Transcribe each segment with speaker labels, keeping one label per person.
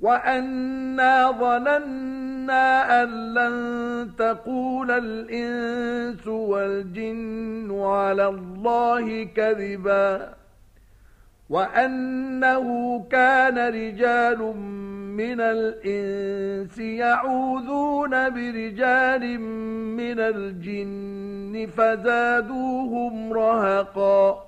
Speaker 1: وَأَنَّا ظَنَنَّا أَن لَّن تَقُولَ الْإِنسُ وَالْجِنُّ عَلَى اللَّهِ كَذِبًا وَأَنَّهُ كَانَ رِجَالٌ مِّنَ الْإِنسِ يَعُوذُونَ بِرِجَالٍ مِّنَ الْجِنِّ فَزَادُوهُمْ رَهَقًا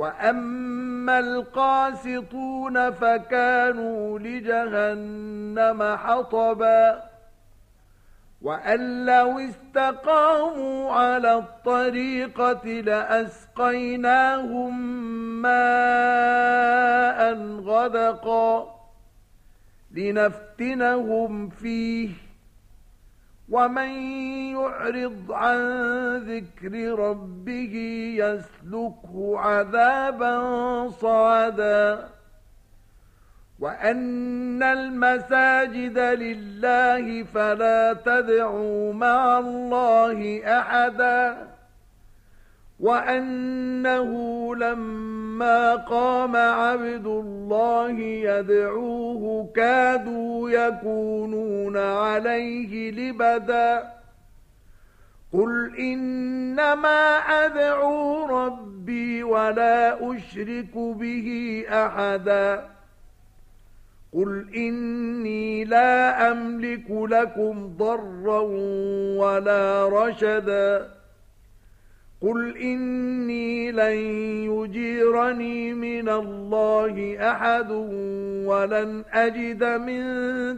Speaker 1: وأما القاسطون فكانوا لجهنم حطبا وأن لو استقاموا على الطريقة لأسقيناهم ماء غدقا لنفتنهم فيه ومن يعرض عن ذكر ربه يسلكه عذابا صعدا. وأن المساجد لله فلا تدعوا مع الله أحدا. وأنه لما قام عبد الله يدعوه كادوا يكونون عليه لبدا قل إنما أدعو ربي ولا أشرك به أحدا قل إني لا أملك لكم ضرا ولا رشدا قل إني لن يجيرني من الله أحد ولن أجد من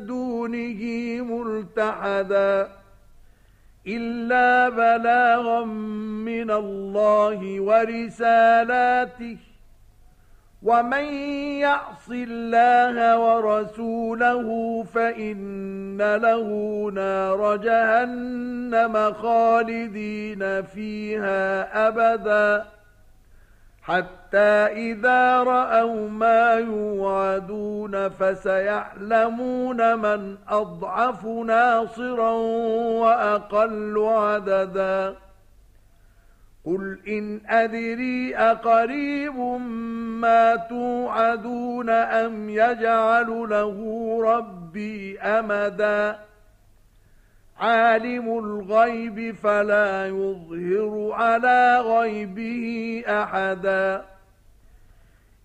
Speaker 1: دونه ملتحدا إلا بلاغا من الله ورسالاته ومن يعص الله ورسوله فإن له نار جهنم خالدين فيها أبدا حتى إذا رأوا ما يوعدون فسيعلمون من أضعف ناصرا وأقل عددا قل إن أدري أقريب ما توعدون أم يجعل له ربي أمداً عالم الغيب فلا يظهر على غيبه أحدا